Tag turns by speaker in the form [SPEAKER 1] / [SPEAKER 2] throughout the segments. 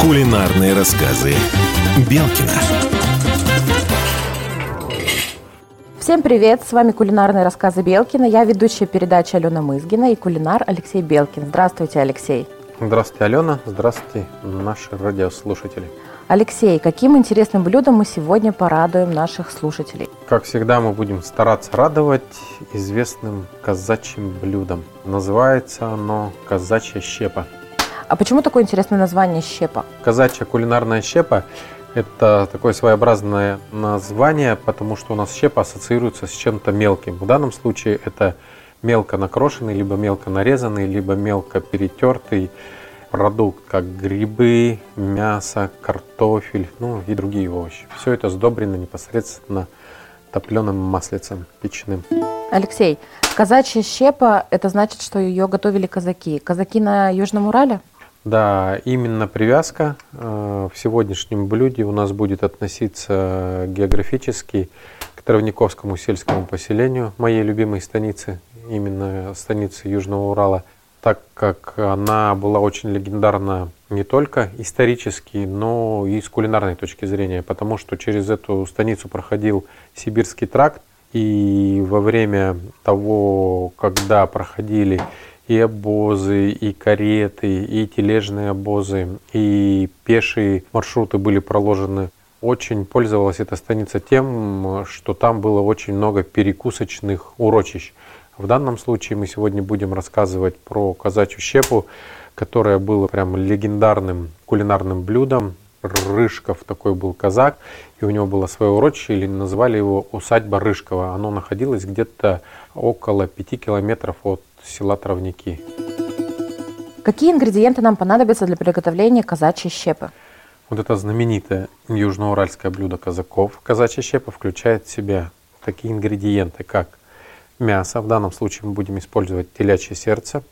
[SPEAKER 1] Кулинарные рассказы Белкина.
[SPEAKER 2] Всем привет! С вами кулинарные рассказы Белкина. Я ведущая передачи Алена Мызгина и кулинар Алексей Белкин. Здравствуйте, Алексей.
[SPEAKER 3] Здравствуйте, Алена. Здравствуйте, наши радиослушатели.
[SPEAKER 2] Алексей, каким интересным блюдом мы сегодня порадуем наших слушателей?
[SPEAKER 3] Как всегда, мы будем стараться радовать известным казачьим блюдом. Называется оно казачья щепа.
[SPEAKER 2] А почему такое интересное название щепа?
[SPEAKER 3] Казачья кулинарная щепа – это такое своеобразное название, потому что у нас щепа ассоциируется с чем-то мелким. В данном случае это мелко накрошенный, либо мелко нарезанный, либо мелко перетертый продукт, как грибы, мясо, картофель, ну и другие овощи. Все это сдобрено непосредственно топленым маслицем печным.
[SPEAKER 2] Алексей, казачья щепа – это значит, что ее готовили казаки. Казаки на Южном Урале?
[SPEAKER 3] Да, именно привязка э, в сегодняшнем блюде у нас будет относиться географически к Травниковскому сельскому поселению, моей любимой станицы, именно станицы Южного Урала, так как она была очень легендарна не только исторически, но и с кулинарной точки зрения, потому что через эту станицу проходил Сибирский тракт, и во время того, когда проходили и обозы, и кареты, и тележные обозы, и пешие маршруты были проложены. Очень пользовалась эта станица тем, что там было очень много перекусочных урочищ. В данном случае мы сегодня будем рассказывать про казачью щепу, которая была прям легендарным кулинарным блюдом. Рыжков такой был казак, и у него было свое урочище, или называли его усадьба Рыжкова. Оно находилось где-то около пяти километров от села Травники.
[SPEAKER 2] Какие ингредиенты нам понадобятся для приготовления казачьей щепы?
[SPEAKER 3] Вот это знаменитое южноуральское блюдо казаков. Казачья щепа включает в себя такие ингредиенты, как мясо. В данном случае мы будем использовать телячье сердце.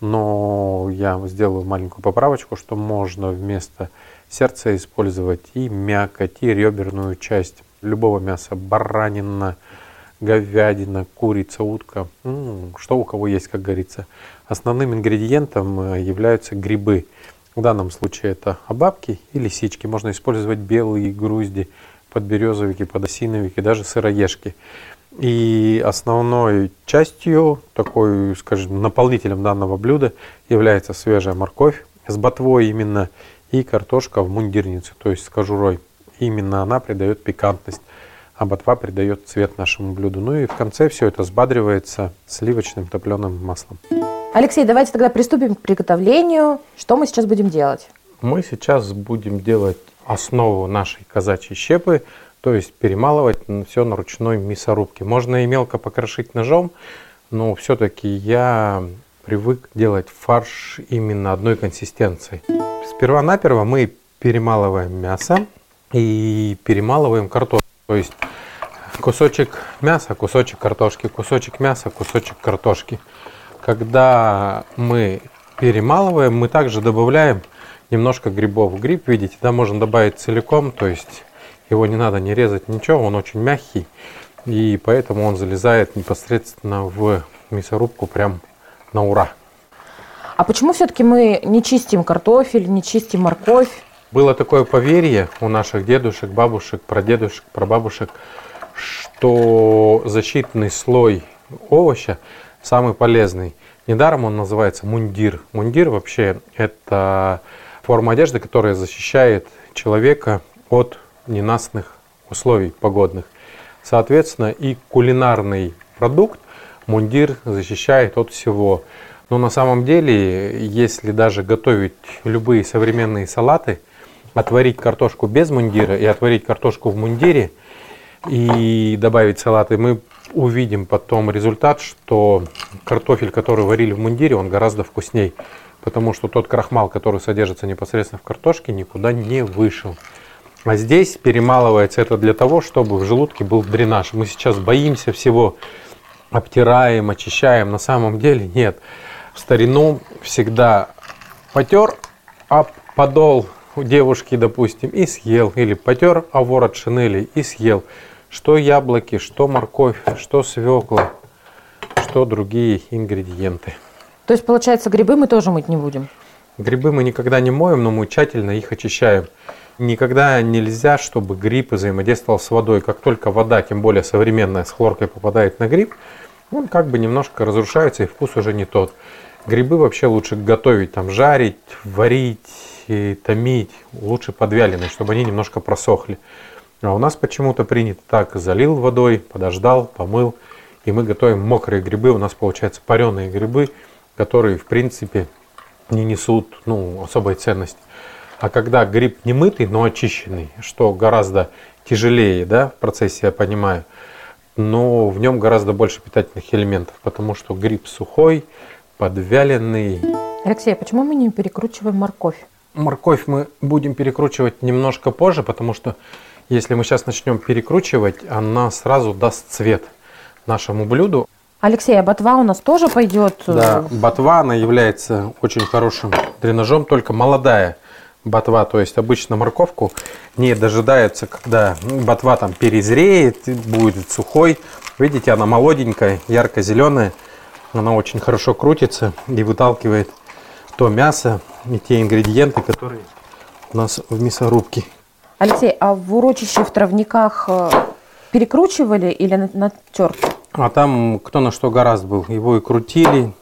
[SPEAKER 3] Но я сделаю маленькую поправочку, что можно вместо сердца использовать и мякоть, и реберную часть любого мяса. Баранина, говядина, курица, утка, что у кого есть, как говорится. Основным ингредиентом э, являются грибы. В данном случае это обабки и лисички. Можно использовать белые грузди, подберезовики, подосиновики, даже сыроежки. И основной частью, такой, скажем, наполнителем данного блюда является свежая морковь с ботвой именно и картошка в мундирнице, то есть с кожурой. Именно она придает пикантность а ботва придает цвет нашему блюду. Ну и в конце все это сбадривается сливочным топленым маслом.
[SPEAKER 2] Алексей, давайте тогда приступим к приготовлению. Что мы сейчас будем делать?
[SPEAKER 3] Мы сейчас будем делать основу нашей казачьей щепы, то есть перемалывать все на ручной мясорубке. Можно и мелко покрошить ножом, но все-таки я привык делать фарш именно одной консистенции. Сперва-наперво мы перемалываем мясо и перемалываем картошку. То есть кусочек мяса, кусочек картошки, кусочек мяса, кусочек картошки. Когда мы перемалываем, мы также добавляем немножко грибов. Гриб, видите, да, можно добавить целиком, то есть его не надо не резать, ничего, он очень мягкий. И поэтому он залезает непосредственно в мясорубку прям на ура.
[SPEAKER 2] А почему все-таки мы не чистим картофель, не чистим морковь?
[SPEAKER 3] Было такое поверье у наших дедушек, бабушек, прадедушек, прабабушек, что защитный слой овоща самый полезный. Недаром он называется мундир. Мундир вообще это форма одежды, которая защищает человека от ненастных условий погодных. Соответственно, и кулинарный продукт мундир защищает от всего. Но на самом деле, если даже готовить любые современные салаты, отварить картошку без мундира и отварить картошку в мундире и добавить салаты, мы увидим потом результат, что картофель, который варили в мундире, он гораздо вкусней, потому что тот крахмал, который содержится непосредственно в картошке, никуда не вышел. А здесь перемалывается это для того, чтобы в желудке был дренаж. Мы сейчас боимся всего, обтираем, очищаем. На самом деле нет. В старину всегда потер, а подол у девушки, допустим, и съел. Или потер а ворот шинели и съел. Что яблоки, что морковь, что свекла, что другие ингредиенты.
[SPEAKER 2] То есть, получается, грибы мы тоже мыть не будем?
[SPEAKER 3] Грибы мы никогда не моем, но мы тщательно их очищаем. Никогда нельзя, чтобы гриб взаимодействовал с водой. Как только вода, тем более современная, с хлоркой попадает на гриб, он как бы немножко разрушается и вкус уже не тот. Грибы вообще лучше готовить, там, жарить, варить, и томить. Лучше подвяленные, чтобы они немножко просохли. А у нас почему-то принято так. Залил водой, подождал, помыл. И мы готовим мокрые грибы. У нас получается пареные грибы, которые в принципе не несут ну, особой ценности. А когда гриб не мытый, но очищенный, что гораздо тяжелее да, в процессе, я понимаю, но в нем гораздо больше питательных элементов, потому что гриб сухой, подвяленный.
[SPEAKER 2] Алексей, а почему мы не перекручиваем морковь?
[SPEAKER 3] Морковь мы будем перекручивать немножко позже, потому что если мы сейчас начнем перекручивать, она сразу даст цвет нашему блюду.
[SPEAKER 2] Алексей, а ботва у нас тоже пойдет?
[SPEAKER 3] Э, да, ботва, она является очень хорошим дренажом, только молодая ботва, то есть обычно морковку не дожидается, когда ботва там перезреет, будет сухой. Видите, она молоденькая, ярко-зеленая, она очень хорошо крутится и выталкивает то мясо и те ингредиенты, которые у нас в мясорубке.
[SPEAKER 2] Алексей, а в урочище в травниках э, перекручивали или натер?
[SPEAKER 3] А там кто на что гораздо был. Его и крутили,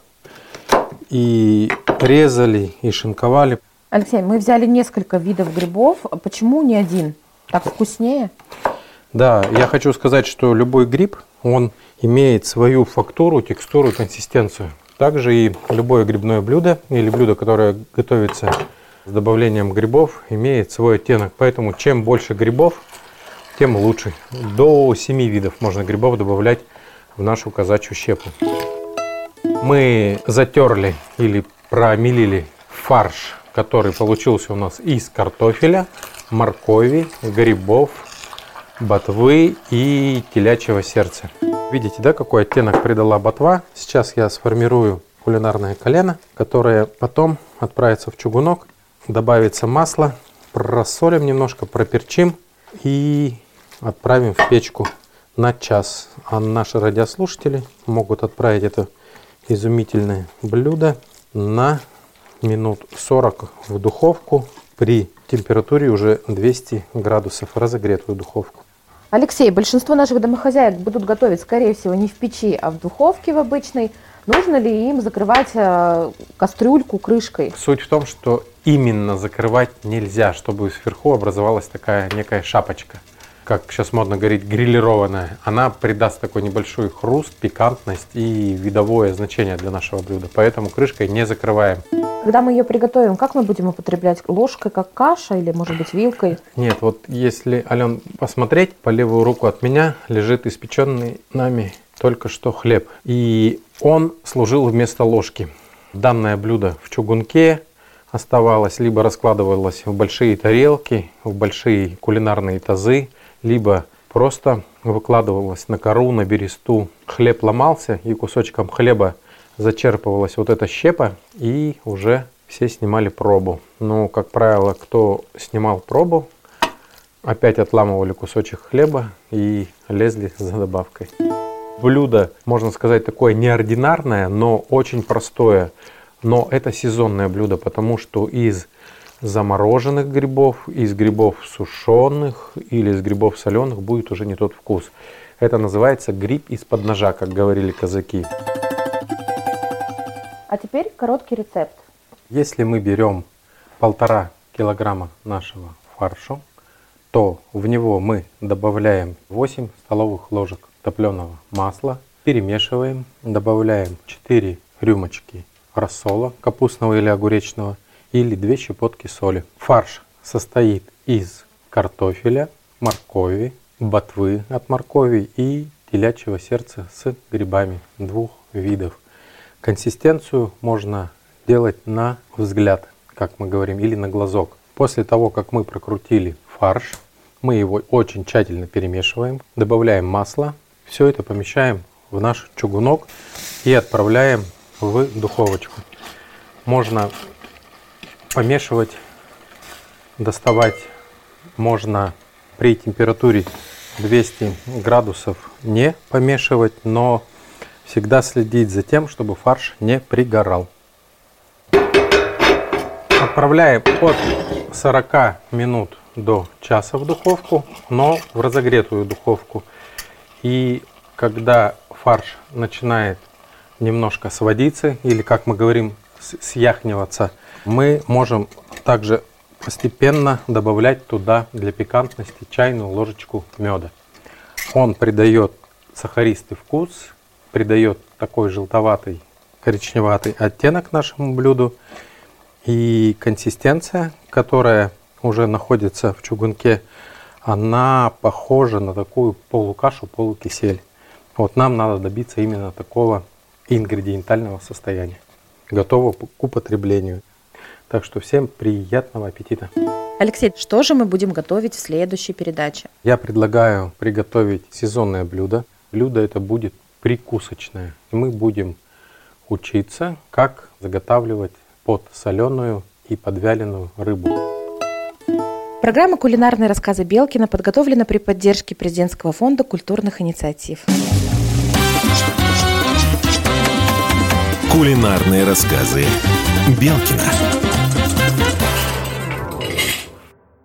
[SPEAKER 3] и резали, и шинковали.
[SPEAKER 2] Алексей, мы взяли несколько видов грибов. Почему не один? Так вкуснее?
[SPEAKER 3] Да, я хочу сказать, что любой гриб, он имеет свою фактуру, текстуру, консистенцию. Также и любое грибное блюдо или блюдо, которое готовится с добавлением грибов, имеет свой оттенок. Поэтому чем больше грибов, тем лучше. До 7 видов можно грибов добавлять в нашу казачью щепу. Мы затерли или промелили фарш, который получился у нас из картофеля, моркови, грибов, ботвы и телячьего сердца. Видите, да, какой оттенок придала ботва? Сейчас я сформирую кулинарное колено, которое потом отправится в чугунок, добавится масло, просолим немножко, проперчим и отправим в печку на час. А наши радиослушатели могут отправить это изумительное блюдо на минут 40 в духовку при температуре уже 200 градусов разогретую духовку.
[SPEAKER 2] Алексей, большинство наших домохозяек будут готовить, скорее всего, не в печи, а в духовке в обычной. Нужно ли им закрывать э, кастрюльку крышкой?
[SPEAKER 3] Суть в том, что именно закрывать нельзя, чтобы сверху образовалась такая некая шапочка как сейчас модно говорить, грилированная, она придаст такой небольшой хруст, пикантность и видовое значение для нашего блюда. Поэтому крышкой не закрываем.
[SPEAKER 2] Когда мы ее приготовим, как мы будем употреблять? Ложкой, как каша или, может быть, вилкой?
[SPEAKER 3] Нет, вот если, Ален, посмотреть, по левую руку от меня лежит испеченный нами только что хлеб. И он служил вместо ложки. Данное блюдо в чугунке оставалось, либо раскладывалось в большие тарелки, в большие кулинарные тазы, либо просто выкладывалось на кору, на бересту. Хлеб ломался, и кусочком хлеба зачерпывалась вот эта щепа, и уже все снимали пробу. Но, как правило, кто снимал пробу, опять отламывали кусочек хлеба и лезли за добавкой. Блюдо, можно сказать, такое неординарное, но очень простое. Но это сезонное блюдо, потому что из замороженных грибов, из грибов сушеных или из грибов соленых будет уже не тот вкус. Это называется гриб из-под ножа, как говорили казаки.
[SPEAKER 2] А теперь короткий рецепт.
[SPEAKER 3] Если мы берем полтора килограмма нашего фарша, то в него мы добавляем 8 столовых ложек топленого масла, перемешиваем, добавляем 4 рюмочки рассола капустного или огуречного – или 2 щепотки соли. Фарш состоит из картофеля, моркови, ботвы от моркови и телячьего сердца с грибами двух видов. Консистенцию можно делать на взгляд, как мы говорим, или на глазок. После того, как мы прокрутили фарш, мы его очень тщательно перемешиваем, добавляем масло, все это помещаем в наш чугунок и отправляем в духовочку. Можно помешивать, доставать можно при температуре 200 градусов не помешивать, но всегда следить за тем, чтобы фарш не пригорал. Отправляем от 40 минут до часа в духовку, но в разогретую духовку. И когда фарш начинает немножко сводиться, или как мы говорим, съяхниваться, мы можем также постепенно добавлять туда для пикантности чайную ложечку меда. Он придает сахаристый вкус, придает такой желтоватый, коричневатый оттенок нашему блюду. И консистенция, которая уже находится в чугунке, она похожа на такую полукашу, полукисель. Вот нам надо добиться именно такого ингредиентального состояния, готового к употреблению. Так что всем приятного аппетита.
[SPEAKER 2] Алексей, что же мы будем готовить в следующей передаче?
[SPEAKER 3] Я предлагаю приготовить сезонное блюдо. Блюдо это будет прикусочное. И мы будем учиться, как заготавливать под соленую и подвяленную рыбу.
[SPEAKER 2] Программа «Кулинарные рассказы Белкина» подготовлена при поддержке Президентского фонда культурных инициатив.
[SPEAKER 1] Кулинарные рассказы Белкина.